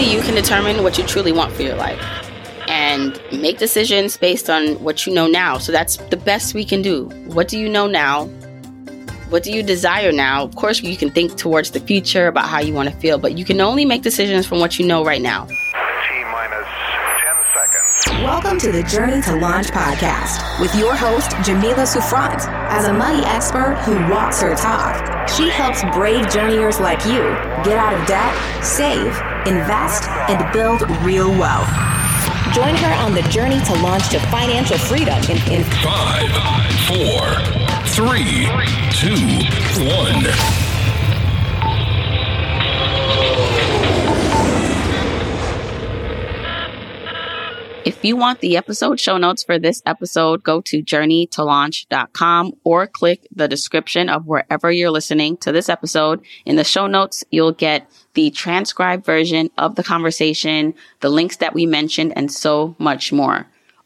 only you can determine what you truly want for your life and make decisions based on what you know now. So that's the best we can do. What do you know now? What do you desire now? Of course, you can think towards the future about how you want to feel, but you can only make decisions from what you know right now. T minus 10 seconds. Welcome to the Journey to Launch podcast with your host, Jamila Souffrant. As a money expert who walks her talk, she helps brave journeyers like you get out of debt, save, invest, and build real wealth. Join her on the journey to launch to financial freedom in, in Five, four, three, two, one. If you want the episode show notes for this episode, go to journeytolaunch.com or click the description of wherever you're listening to this episode. In the show notes, you'll get the transcribed version of the conversation, the links that we mentioned, and so much more.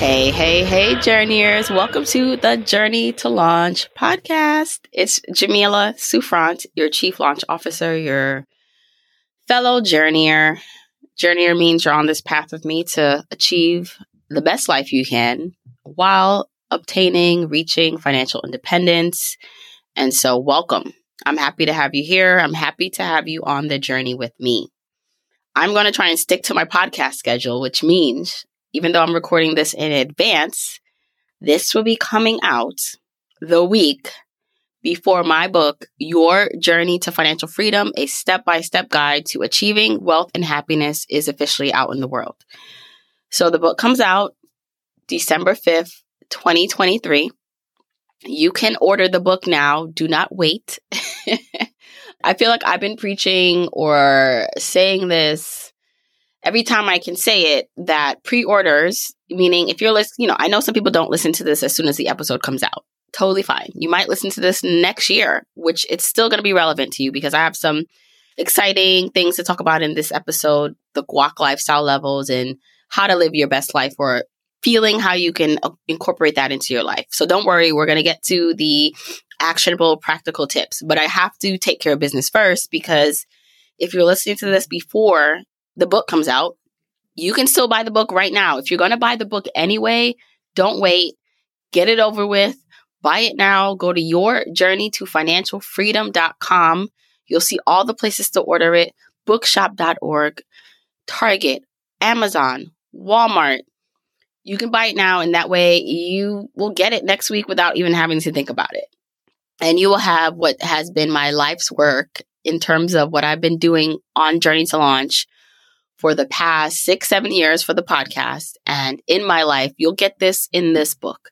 Hey, hey, hey, journeyers. Welcome to the Journey to Launch podcast. It's Jamila Souffrant, your chief launch officer, your fellow journeyer. Journeyer means you're on this path with me to achieve the best life you can while obtaining, reaching financial independence. And so, welcome. I'm happy to have you here. I'm happy to have you on the journey with me. I'm going to try and stick to my podcast schedule, which means even though I'm recording this in advance, this will be coming out the week before my book, Your Journey to Financial Freedom, a step by step guide to achieving wealth and happiness, is officially out in the world. So the book comes out December 5th, 2023. You can order the book now. Do not wait. I feel like I've been preaching or saying this every time I can say it that pre orders, meaning if you're listening, you know, I know some people don't listen to this as soon as the episode comes out. Totally fine. You might listen to this next year, which it's still going to be relevant to you because I have some exciting things to talk about in this episode the guac lifestyle levels and how to live your best life or feeling how you can uh, incorporate that into your life. So don't worry, we're going to get to the actionable practical tips, but I have to take care of business first because if you're listening to this before the book comes out, you can still buy the book right now. If you're going to buy the book anyway, don't wait. Get it over with. Buy it now. Go to your journey to financialfreedom.com. You'll see all the places to order it bookshop.org, Target, Amazon, Walmart. You can buy it now, and that way you will get it next week without even having to think about it. And you will have what has been my life's work in terms of what I've been doing on Journey to Launch for the past six, seven years for the podcast. And in my life, you'll get this in this book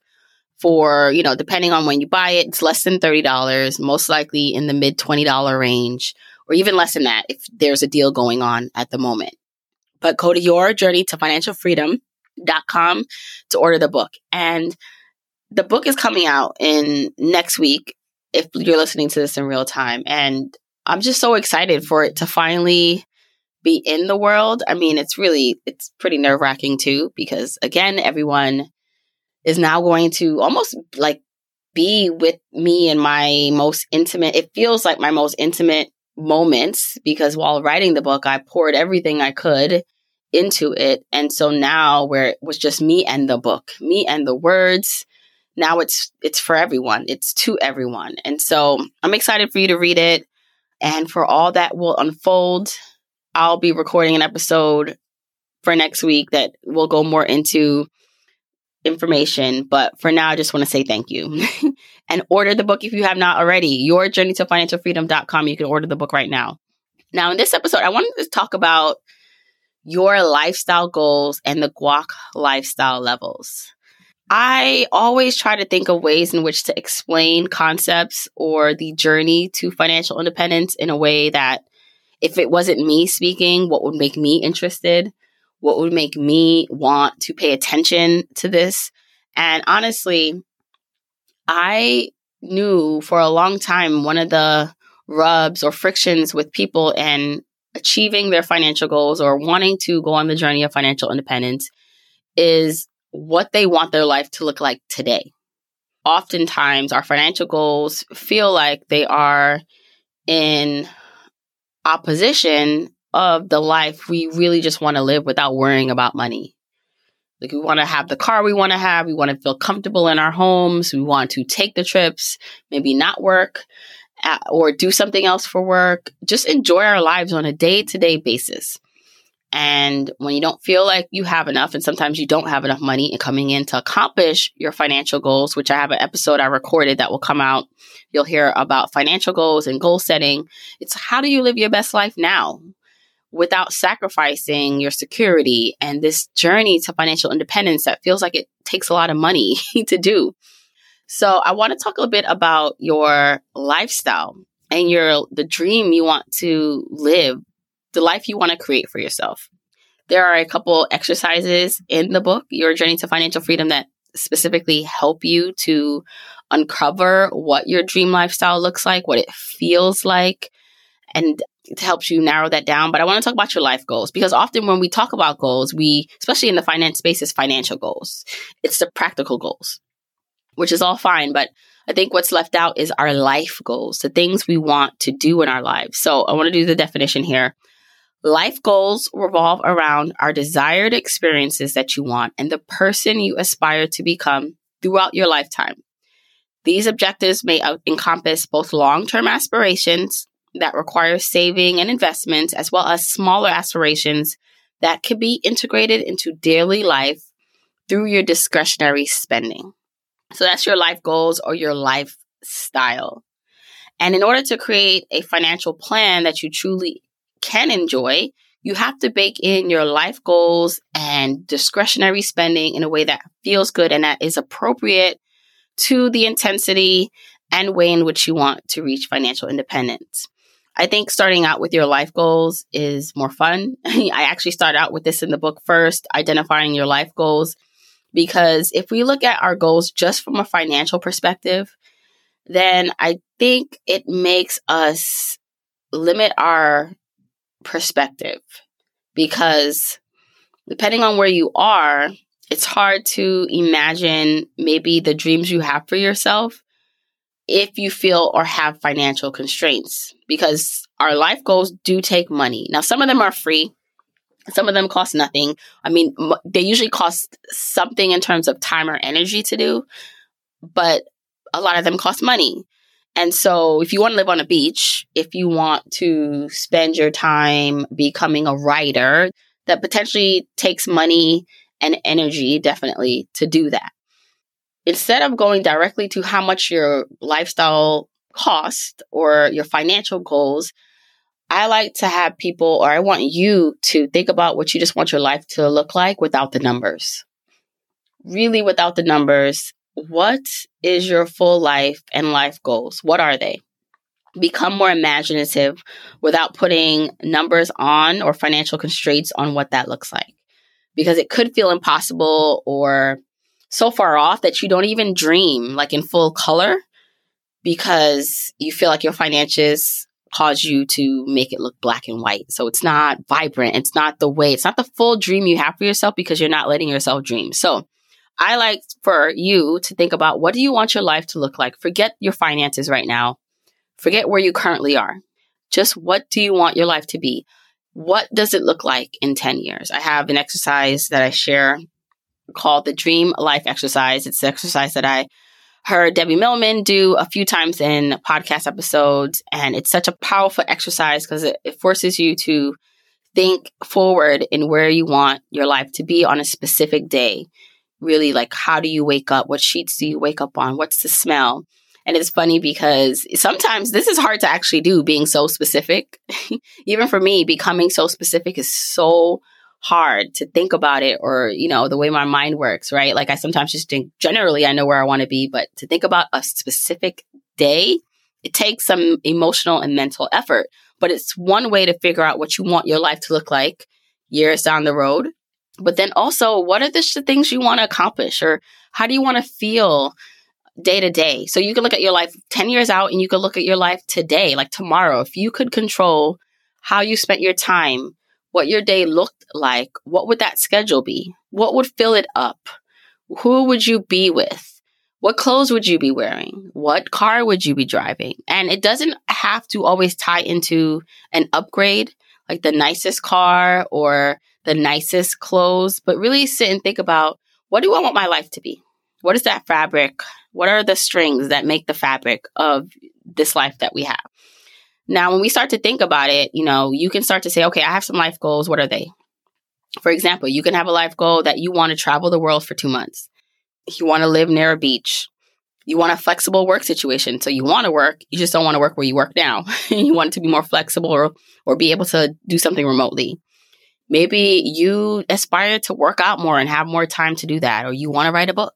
for, you know, depending on when you buy it, it's less than $30, most likely in the mid $20 range, or even less than that if there's a deal going on at the moment. But go to your journey to financial freedom.com to order the book. And the book is coming out in next week if you're listening to this in real time. And I'm just so excited for it to finally be in the world. I mean, it's really, it's pretty nerve wracking too, because again, everyone is now going to almost like be with me in my most intimate, it feels like my most intimate moments because while writing the book, I poured everything I could into it. And so now where it was just me and the book, me and the words, now it's it's for everyone. It's to everyone. And so I'm excited for you to read it and for all that will unfold I'll be recording an episode for next week that will go more into information. But for now, I just want to say thank you and order the book if you have not already. Your journey to financialfreedom.com. You can order the book right now. Now, in this episode, I wanted to talk about your lifestyle goals and the guac lifestyle levels. I always try to think of ways in which to explain concepts or the journey to financial independence in a way that if it wasn't me speaking, what would make me interested? What would make me want to pay attention to this? And honestly, I knew for a long time one of the rubs or frictions with people and achieving their financial goals or wanting to go on the journey of financial independence is what they want their life to look like today. Oftentimes, our financial goals feel like they are in opposition of the life we really just want to live without worrying about money. Like we want to have the car we want to have, we want to feel comfortable in our homes, we want to take the trips, maybe not work at, or do something else for work, just enjoy our lives on a day-to-day basis. And when you don't feel like you have enough, and sometimes you don't have enough money coming in to accomplish your financial goals, which I have an episode I recorded that will come out. You'll hear about financial goals and goal setting. It's how do you live your best life now without sacrificing your security and this journey to financial independence that feels like it takes a lot of money to do. So I want to talk a bit about your lifestyle and your the dream you want to live the life you want to create for yourself. There are a couple exercises in the book, Your Journey to Financial Freedom, that specifically help you to uncover what your dream lifestyle looks like, what it feels like, and it helps you narrow that down. But I want to talk about your life goals because often when we talk about goals, we, especially in the finance space, is financial goals. It's the practical goals, which is all fine. But I think what's left out is our life goals, the things we want to do in our lives. So I want to do the definition here. Life goals revolve around our desired experiences that you want and the person you aspire to become throughout your lifetime. These objectives may encompass both long term aspirations that require saving and investments, as well as smaller aspirations that can be integrated into daily life through your discretionary spending. So that's your life goals or your lifestyle. And in order to create a financial plan that you truly can enjoy, you have to bake in your life goals and discretionary spending in a way that feels good and that is appropriate to the intensity and way in which you want to reach financial independence. I think starting out with your life goals is more fun. I actually start out with this in the book first, identifying your life goals, because if we look at our goals just from a financial perspective, then I think it makes us limit our perspective because depending on where you are, it's hard to imagine maybe the dreams you have for yourself if you feel or have financial constraints because our life goals do take money. Now, some of them are free, some of them cost nothing. I mean, they usually cost something in terms of time or energy to do, but a lot of them cost money. And so, if you want to live on a beach, if you want to spend your time becoming a writer, that potentially takes money and energy definitely to do that. Instead of going directly to how much your lifestyle cost or your financial goals, I like to have people, or I want you to think about what you just want your life to look like without the numbers. Really, without the numbers, what is your full life and life goals? What are they? Become more imaginative without putting numbers on or financial constraints on what that looks like. Because it could feel impossible or so far off that you don't even dream like in full color because you feel like your finances cause you to make it look black and white. So it's not vibrant. It's not the way, it's not the full dream you have for yourself because you're not letting yourself dream. So I like for you to think about what do you want your life to look like? Forget your finances right now. Forget where you currently are. Just what do you want your life to be? What does it look like in 10 years? I have an exercise that I share called the Dream Life Exercise. It's the exercise that I heard Debbie Millman do a few times in podcast episodes. And it's such a powerful exercise because it, it forces you to think forward in where you want your life to be on a specific day really like how do you wake up? What sheets do you wake up on? What's the smell? And it's funny because sometimes this is hard to actually do, being so specific. Even for me, becoming so specific is so hard to think about it or, you know, the way my mind works, right? Like I sometimes just think generally I know where I want to be, but to think about a specific day, it takes some emotional and mental effort. But it's one way to figure out what you want your life to look like years down the road But then also, what are the sh- things you want to accomplish or how do you want to feel day to day? So you can look at your life 10 years out and you can look at your life today, like tomorrow. If you could control how you spent your time, what your day looked like, what would that schedule be? What would fill it up? Who would you be with? What clothes would you be wearing? What car would you be driving? And it doesn't have to always tie into an upgrade, like the nicest car or the nicest clothes, but really sit and think about what do I want my life to be? What is that fabric? What are the strings that make the fabric of this life that we have? Now, when we start to think about it, you know, you can start to say, okay, I have some life goals. What are they? For example, you can have a life goal that you want to travel the world for two months. You want to live near a beach. You want a flexible work situation. So you want to work, you just don't want to work where you work now. you want it to be more flexible or, or be able to do something remotely. Maybe you aspire to work out more and have more time to do that, or you want to write a book,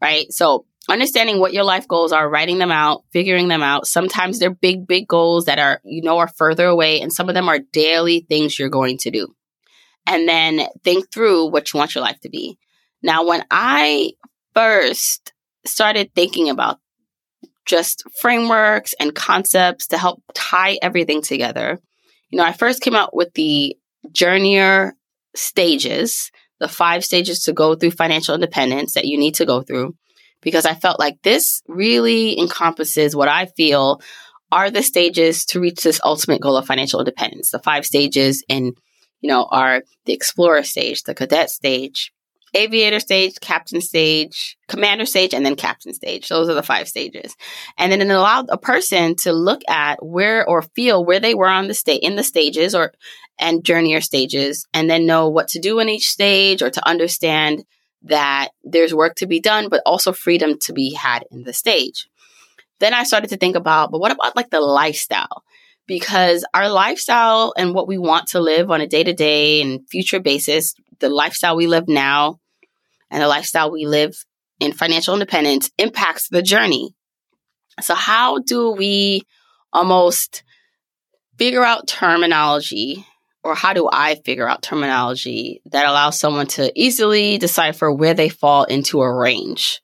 right? So understanding what your life goals are, writing them out, figuring them out. Sometimes they're big, big goals that are, you know, are further away, and some of them are daily things you're going to do. And then think through what you want your life to be. Now, when I first started thinking about just frameworks and concepts to help tie everything together, you know, I first came out with the journeyer stages, the five stages to go through financial independence that you need to go through because I felt like this really encompasses what I feel are the stages to reach this ultimate goal of financial independence. The five stages in, you know, are the explorer stage, the cadet stage, aviator stage, captain stage, commander stage, and then captain stage. Those are the five stages. And then it allowed a person to look at where or feel where they were on the state in the stages or and journeyer stages, and then know what to do in each stage or to understand that there's work to be done, but also freedom to be had in the stage. Then I started to think about, but what about like the lifestyle? Because our lifestyle and what we want to live on a day to day and future basis, the lifestyle we live now and the lifestyle we live in financial independence impacts the journey. So, how do we almost figure out terminology or how do I figure out terminology that allows someone to easily decipher where they fall into a range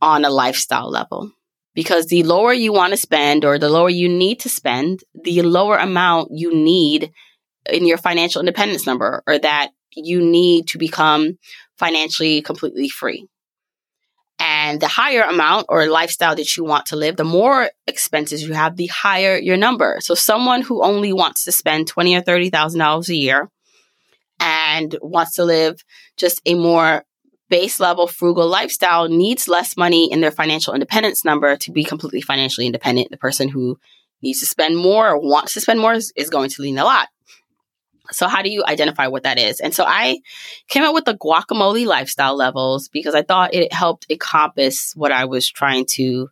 on a lifestyle level? Because the lower you want to spend or the lower you need to spend, the lower amount you need in your financial independence number or that you need to become financially completely free. And the higher amount or lifestyle that you want to live, the more expenses you have, the higher your number. So someone who only wants to spend twenty or thirty thousand dollars a year and wants to live just a more base level frugal lifestyle needs less money in their financial independence number to be completely financially independent. The person who needs to spend more or wants to spend more is, is going to lean a lot. So how do you identify what that is? And so I came up with the guacamole lifestyle levels because I thought it helped encompass what I was trying to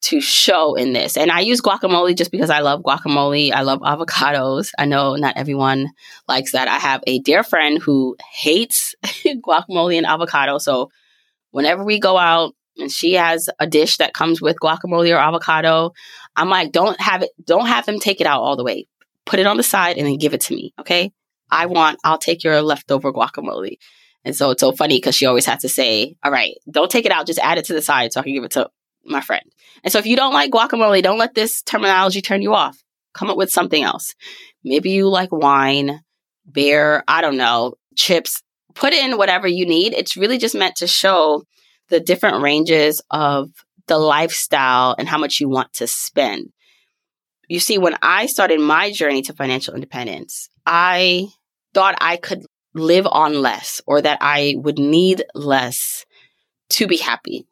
to show in this. And I use guacamole just because I love guacamole. I love avocados. I know not everyone likes that. I have a dear friend who hates guacamole and avocado. So whenever we go out and she has a dish that comes with guacamole or avocado, I'm like, don't have it, don't have them take it out all the way put it on the side and then give it to me. Okay. I want, I'll take your leftover guacamole. And so it's so funny because she always has to say, all right, don't take it out, just add it to the side so I can give it to my friend. And so if you don't like guacamole, don't let this terminology turn you off. Come up with something else. Maybe you like wine, beer, I don't know, chips. Put in whatever you need. It's really just meant to show the different ranges of the lifestyle and how much you want to spend you see, when I started my journey to financial independence, I thought I could live on less or that I would need less to be happy,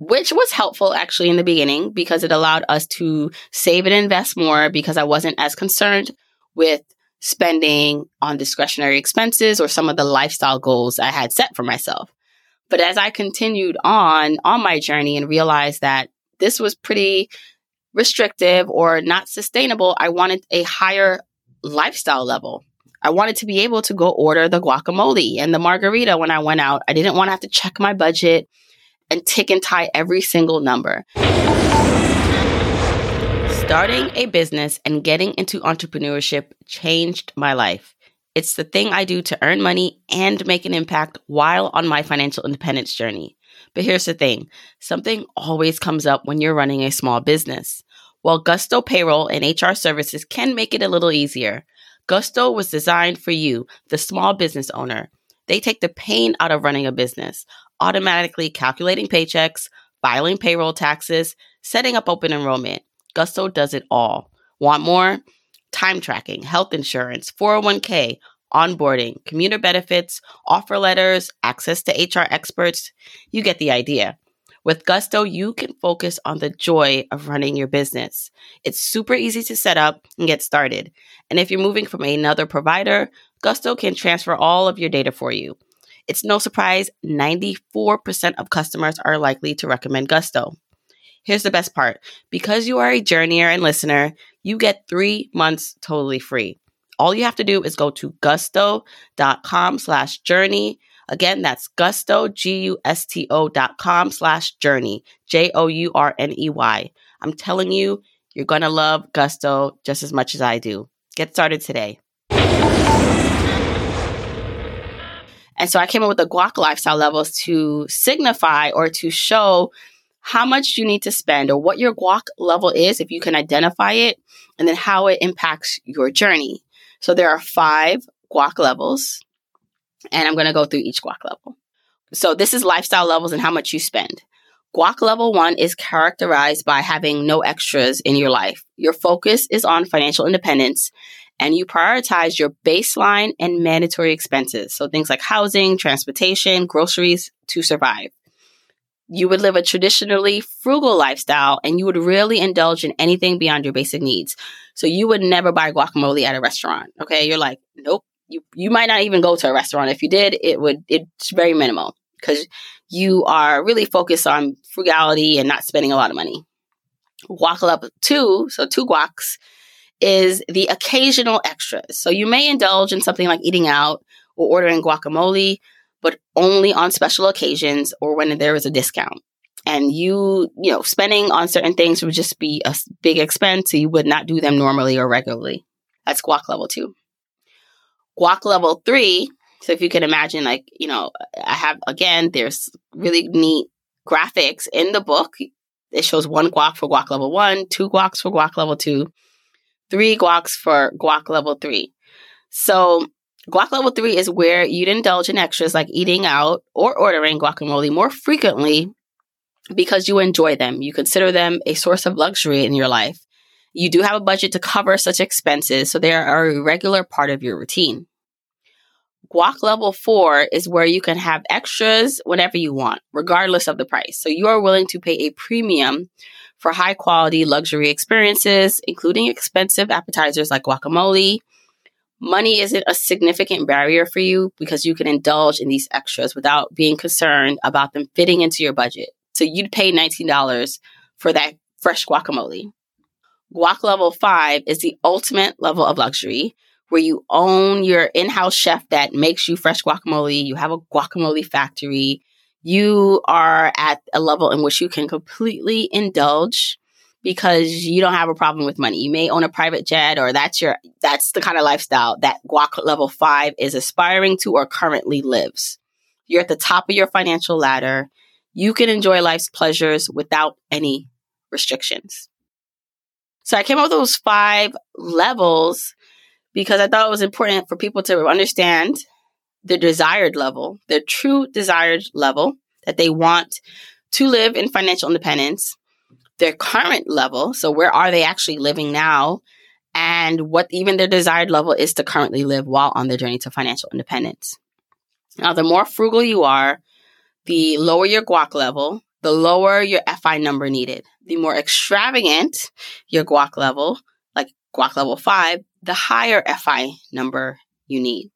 which was helpful actually in the beginning because it allowed us to save and invest more because I wasn't as concerned with spending on discretionary expenses or some of the lifestyle goals I had set for myself. But as I continued on on my journey and realized that this was pretty restrictive or not sustainable. I wanted a higher lifestyle level. I wanted to be able to go order the guacamole and the margarita when I went out. I didn't want to have to check my budget and tick and tie every single number. Starting a business and getting into entrepreneurship changed my life. It's the thing I do to earn money and make an impact while on my financial independence journey. But here's the thing something always comes up when you're running a small business. While Gusto Payroll and HR Services can make it a little easier, Gusto was designed for you, the small business owner. They take the pain out of running a business, automatically calculating paychecks, filing payroll taxes, setting up open enrollment. Gusto does it all. Want more? Time tracking, health insurance, 401k, onboarding, commuter benefits, offer letters, access to HR experts. You get the idea. With Gusto, you can focus on the joy of running your business. It's super easy to set up and get started. And if you're moving from another provider, Gusto can transfer all of your data for you. It's no surprise 94% of customers are likely to recommend Gusto. Here's the best part because you are a journeyer and listener, you get three months totally free. All you have to do is go to gusto.com slash journey. Again, that's gusto, G-U-S-T-O dot com slash journey, J-O-U-R-N-E-Y. I'm telling you, you're going to love Gusto just as much as I do. Get started today. And so I came up with the guac lifestyle levels to signify or to show how much you need to spend or what your guac level is, if you can identify it, and then how it impacts your journey. So there are five guac levels, and I'm going to go through each guac level. So this is lifestyle levels and how much you spend. Guac level one is characterized by having no extras in your life. Your focus is on financial independence and you prioritize your baseline and mandatory expenses. So things like housing, transportation, groceries to survive you would live a traditionally frugal lifestyle and you would really indulge in anything beyond your basic needs. So you would never buy guacamole at a restaurant. Okay. You're like, nope. You, you might not even go to a restaurant. If you did, it would, it's very minimal because you are really focused on frugality and not spending a lot of money. Guac up two, so two guacs, is the occasional extras. So you may indulge in something like eating out or ordering guacamole, but only on special occasions or when there is a discount. And you, you know, spending on certain things would just be a big expense. So you would not do them normally or regularly. That's guac level two. Guac level three. So if you can imagine, like, you know, I have, again, there's really neat graphics in the book. It shows one guac for guac level one, two guacs for guac level two, three guacs for guac level three. So Guac level three is where you'd indulge in extras like eating out or ordering guacamole more frequently because you enjoy them. You consider them a source of luxury in your life. You do have a budget to cover such expenses, so they are a regular part of your routine. Guac level four is where you can have extras whenever you want, regardless of the price. So you are willing to pay a premium for high quality luxury experiences, including expensive appetizers like guacamole, money isn't a significant barrier for you because you can indulge in these extras without being concerned about them fitting into your budget. So you'd pay $19 for that fresh guacamole. Guac level five is the ultimate level of luxury where you own your in house chef that makes you fresh guacamole. You have a guacamole factory. You are at a level in which you can completely indulge because you don't have a problem with money. You may own a private jet or that's your that's the kind of lifestyle that guac level 5 is aspiring to or currently lives. You're at the top of your financial ladder. You can enjoy life's pleasures without any restrictions. So I came up with those 5 levels because I thought it was important for people to understand the desired level, their true desired level that they want to live in financial independence their current level. So, where are they actually living now? And what even their desired level is to currently live while on their journey to financial independence. Now, the more frugal you are, the lower your guac level, the lower your FI number needed. The more extravagant your guac level, like guac level five, the higher FI number you need.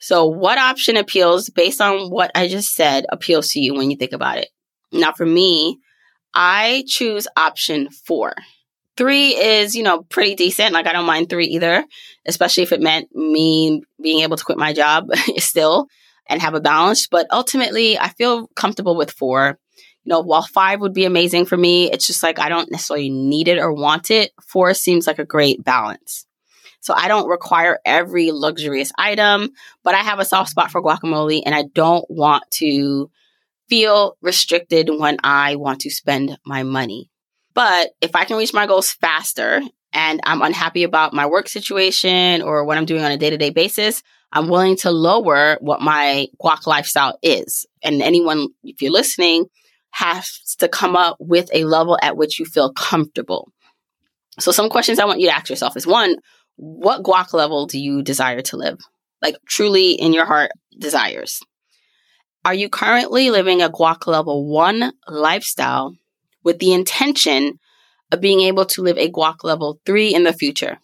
So, what option appeals based on what I just said appeals to you when you think about it? Now, for me, I choose option four. Three is, you know, pretty decent. Like, I don't mind three either, especially if it meant me being able to quit my job still and have a balance. But ultimately, I feel comfortable with four. You know, while five would be amazing for me, it's just like I don't necessarily need it or want it. Four seems like a great balance. So I don't require every luxurious item, but I have a soft spot for guacamole and I don't want to feel restricted when I want to spend my money. But if I can reach my goals faster and I'm unhappy about my work situation or what I'm doing on a day to day basis, I'm willing to lower what my guac lifestyle is. And anyone, if you're listening, has to come up with a level at which you feel comfortable. So, some questions I want you to ask yourself is one, what guac level do you desire to live? Like, truly in your heart desires. Are you currently living a guac level one lifestyle with the intention of being able to live a guac level three in the future?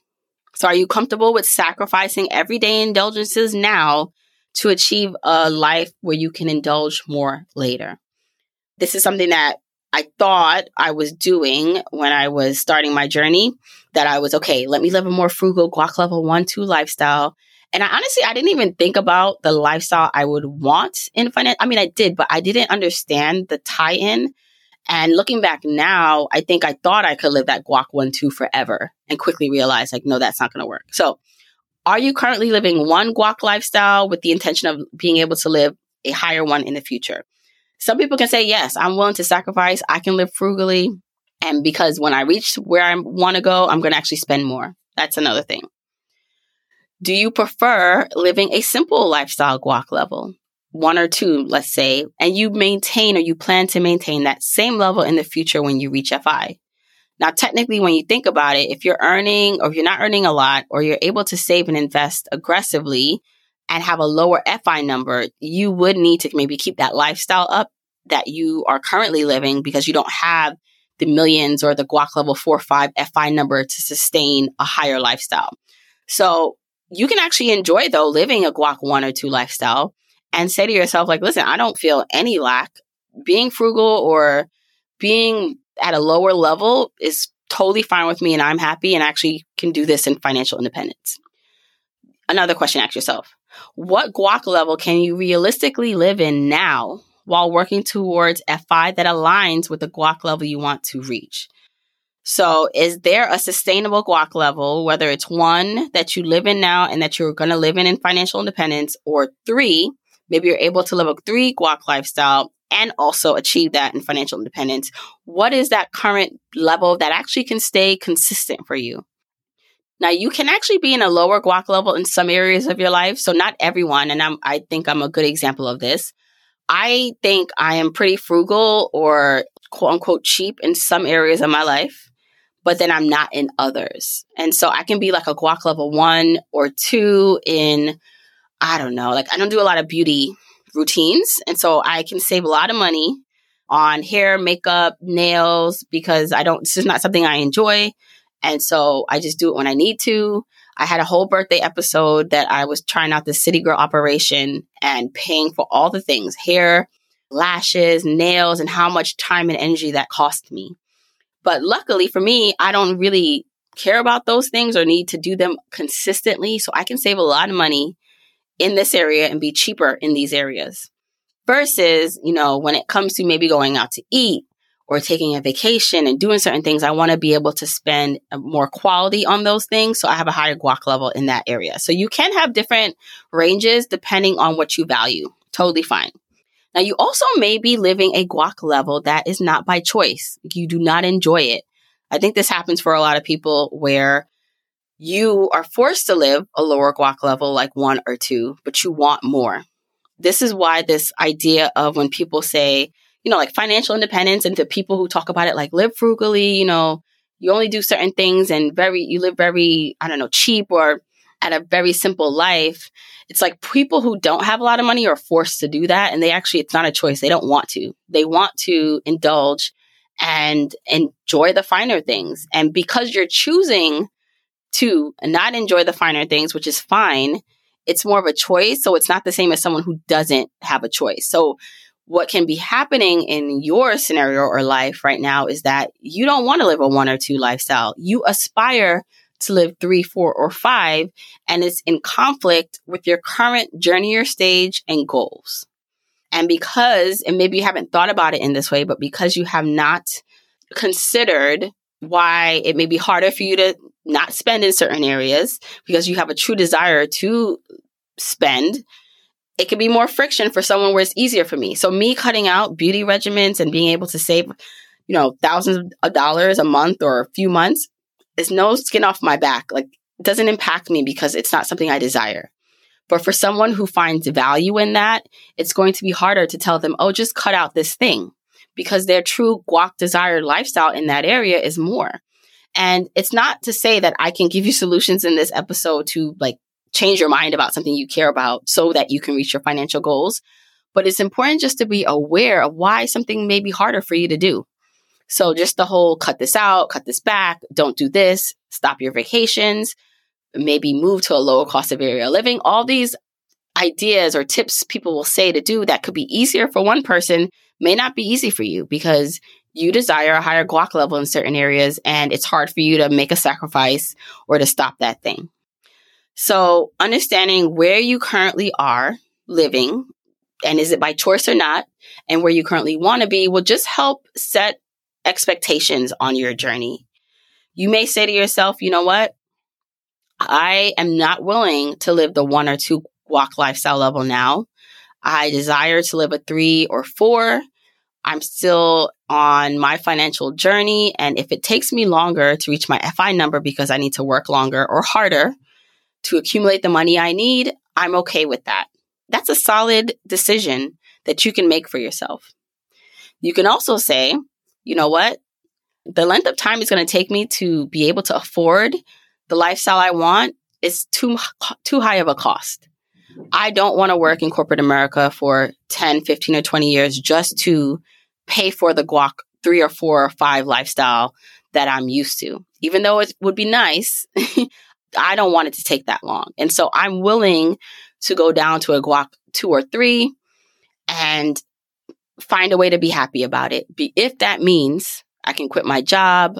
So, are you comfortable with sacrificing everyday indulgences now to achieve a life where you can indulge more later? This is something that I thought I was doing when I was starting my journey. That I was okay, let me live a more frugal guac level one, two lifestyle. And I honestly, I didn't even think about the lifestyle I would want in finance. I mean, I did, but I didn't understand the tie in. And looking back now, I think I thought I could live that guac one, two forever and quickly realized, like, no, that's not going to work. So, are you currently living one guac lifestyle with the intention of being able to live a higher one in the future? Some people can say, yes, I'm willing to sacrifice. I can live frugally. And because when I reach where I want to go, I'm going to actually spend more. That's another thing. Do you prefer living a simple lifestyle guac level? One or two, let's say, and you maintain or you plan to maintain that same level in the future when you reach FI. Now, technically, when you think about it, if you're earning or if you're not earning a lot or you're able to save and invest aggressively and have a lower FI number, you would need to maybe keep that lifestyle up that you are currently living because you don't have the millions or the guac level four or five FI number to sustain a higher lifestyle. So you can actually enjoy though living a guac one or two lifestyle and say to yourself, like, listen, I don't feel any lack. Being frugal or being at a lower level is totally fine with me and I'm happy and actually can do this in financial independence. Another question ask yourself. What guac level can you realistically live in now while working towards FI that aligns with the guac level you want to reach? So, is there a sustainable guac level, whether it's one that you live in now and that you're going to live in in financial independence, or three, maybe you're able to live a three guac lifestyle and also achieve that in financial independence. What is that current level that actually can stay consistent for you? Now you can actually be in a lower guac level in some areas of your life. So not everyone, and I'm, I think I'm a good example of this. I think I am pretty frugal or quote unquote cheap in some areas of my life, but then I'm not in others. And so I can be like a guac level one or two in, I don't know, like I don't do a lot of beauty routines. And so I can save a lot of money on hair, makeup, nails because I don't, this is not something I enjoy. And so I just do it when I need to. I had a whole birthday episode that I was trying out the City Girl operation and paying for all the things hair, lashes, nails, and how much time and energy that cost me. But luckily for me, I don't really care about those things or need to do them consistently. So I can save a lot of money in this area and be cheaper in these areas. Versus, you know, when it comes to maybe going out to eat or taking a vacation and doing certain things, I want to be able to spend uh, more quality on those things. So I have a higher guac level in that area. So you can have different ranges depending on what you value. Totally fine. Now you also may be living a guac level that is not by choice. You do not enjoy it. I think this happens for a lot of people where you are forced to live a lower guac level, like one or two, but you want more. This is why this idea of when people say, you know, like financial independence and the people who talk about it, like live frugally, you know, you only do certain things and very, you live very, I don't know, cheap or at a very simple life. It's like people who don't have a lot of money are forced to do that. And they actually, it's not a choice. They don't want to. They want to indulge and enjoy the finer things. And because you're choosing to not enjoy the finer things, which is fine. It's more of a choice. So it's not the same as someone who doesn't have a choice. So what can be happening in your scenario or life right now is that you don't want to live a one or two lifestyle. You aspire to live three, four, or five, and it's in conflict with your current journey or stage and goals. And because, and maybe you haven't thought about it in this way, but because you have not considered why it may be harder for you to not spend in certain areas because you have a true desire to spend, it could be more friction for someone where it's easier for me. So me cutting out beauty regimens and being able to save, you know, thousands of dollars a month or a few months is no skin off my back. Like it doesn't impact me because it's not something I desire. But for someone who finds value in that, it's going to be harder to tell them, oh, just cut out this thing because their true guac desired lifestyle in that area is more. And it's not to say that I can give you solutions in this episode to like change your mind about something you care about so that you can reach your financial goals. But it's important just to be aware of why something may be harder for you to do. So just the whole cut this out, cut this back, don't do this, stop your vacations, maybe move to a lower cost of area of living. All these ideas or tips people will say to do that could be easier for one person may not be easy for you because you desire a higher guac level in certain areas and it's hard for you to make a sacrifice or to stop that thing. So understanding where you currently are living and is it by choice or not and where you currently want to be will just help set expectations on your journey. You may say to yourself, you know what? I am not willing to live the one or two guac lifestyle level now. I desire to live a three or four. I'm still on my financial journey. And if it takes me longer to reach my FI number because I need to work longer or harder to accumulate the money I need, I'm okay with that. That's a solid decision that you can make for yourself. You can also say, you know what? The length of time it's going to take me to be able to afford the lifestyle I want is too too high of a cost. I don't want to work in corporate America for 10, 15 or 20 years just to pay for the guac 3 or 4 or 5 lifestyle that I'm used to. Even though it would be nice, I don't want it to take that long. And so I'm willing to go down to a guac 2 or 3 and find a way to be happy about it. Be, if that means I can quit my job,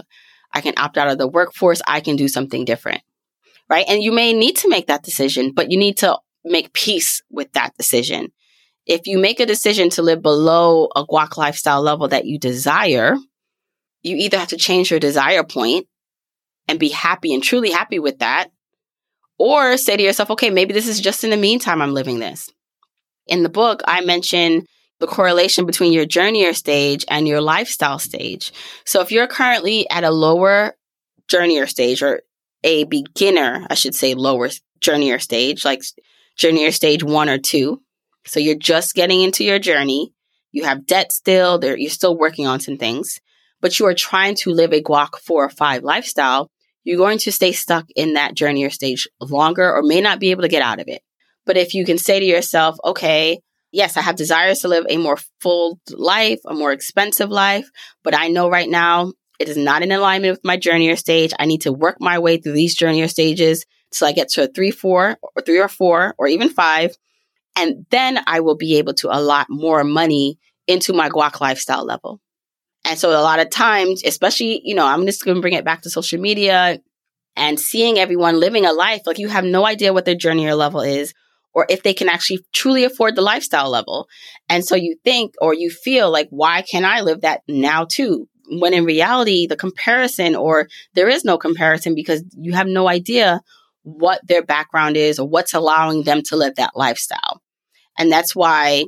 I can opt out of the workforce, I can do something different. Right. And you may need to make that decision, but you need to make peace with that decision. If you make a decision to live below a guac lifestyle level that you desire, you either have to change your desire point and be happy and truly happy with that, or say to yourself, okay, maybe this is just in the meantime I'm living this. In the book, I mention the correlation between your journeyer stage and your lifestyle stage. So if you're currently at a lower journeyer stage or a beginner, I should say lower journeyer stage, like journeyer stage one or two. So you're just getting into your journey. You have debt still, you're still working on some things, but you are trying to live a guac four or five lifestyle. You're going to stay stuck in that journeyer stage longer or may not be able to get out of it. But if you can say to yourself, okay, yes, I have desires to live a more full life, a more expensive life, but I know right now it is not in alignment with my journeyer stage. I need to work my way through these journeyer stages till I get to a three, four, or three or four, or even five. And then I will be able to allot more money into my guac lifestyle level. And so a lot of times, especially, you know, I'm just going to bring it back to social media and seeing everyone living a life like you have no idea what their journey or level is or if they can actually truly afford the lifestyle level. And so you think or you feel like, why can't I live that now too? When in reality, the comparison or there is no comparison because you have no idea what their background is or what's allowing them to live that lifestyle. And that's why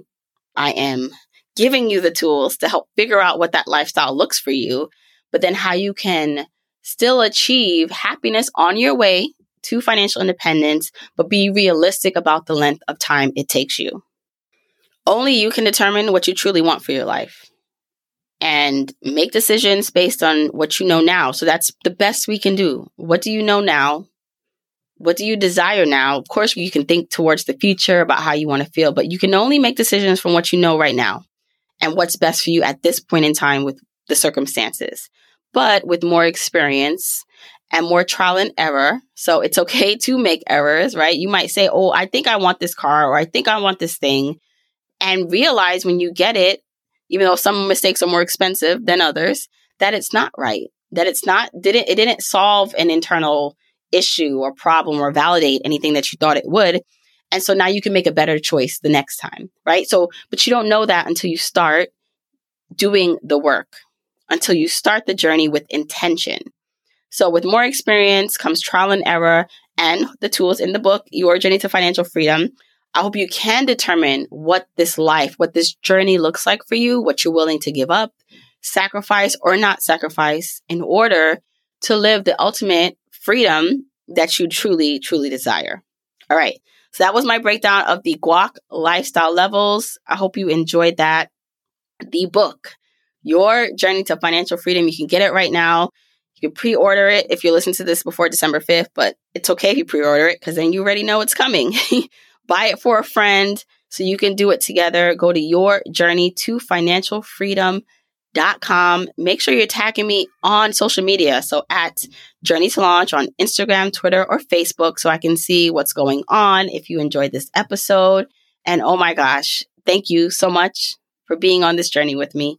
I am giving you the tools to help figure out what that lifestyle looks for you, but then how you can still achieve happiness on your way to financial independence, but be realistic about the length of time it takes you. Only you can determine what you truly want for your life and make decisions based on what you know now. So that's the best we can do. What do you know now? What do you desire now? Of course, you can think towards the future about how you want to feel, but you can only make decisions from what you know right now and what's best for you at this point in time with the circumstances. But with more experience and more trial and error. So it's okay to make errors, right? You might say, Oh, I think I want this car or I think I want this thing. And realize when you get it, even though some mistakes are more expensive than others, that it's not right. That it's not, didn't, it didn't solve an internal issue or problem or validate anything that you thought it would. And so now you can make a better choice the next time, right? So, but you don't know that until you start doing the work, until you start the journey with intention So, with more experience comes trial and error and the tools in the book, Your Journey to Financial Freedom. I hope you can determine what this life, what this journey looks like for you, what you're willing to give up, sacrifice or not sacrifice in order to live the ultimate freedom that you truly, truly desire. All right. So that was my breakdown of the guac lifestyle levels. I hope you enjoyed that. The book, Your Journey to Financial Freedom, you can get it right now. You can pre order it if you listen to this before December 5th, but it's okay if you pre order it because then you already know it's coming. Buy it for a friend so you can do it together. Go to your journey to financial freedom com. Make sure you're tagging me on social media. So at Journey to Launch on Instagram, Twitter, or Facebook so I can see what's going on if you enjoyed this episode. And oh my gosh, thank you so much for being on this journey with me.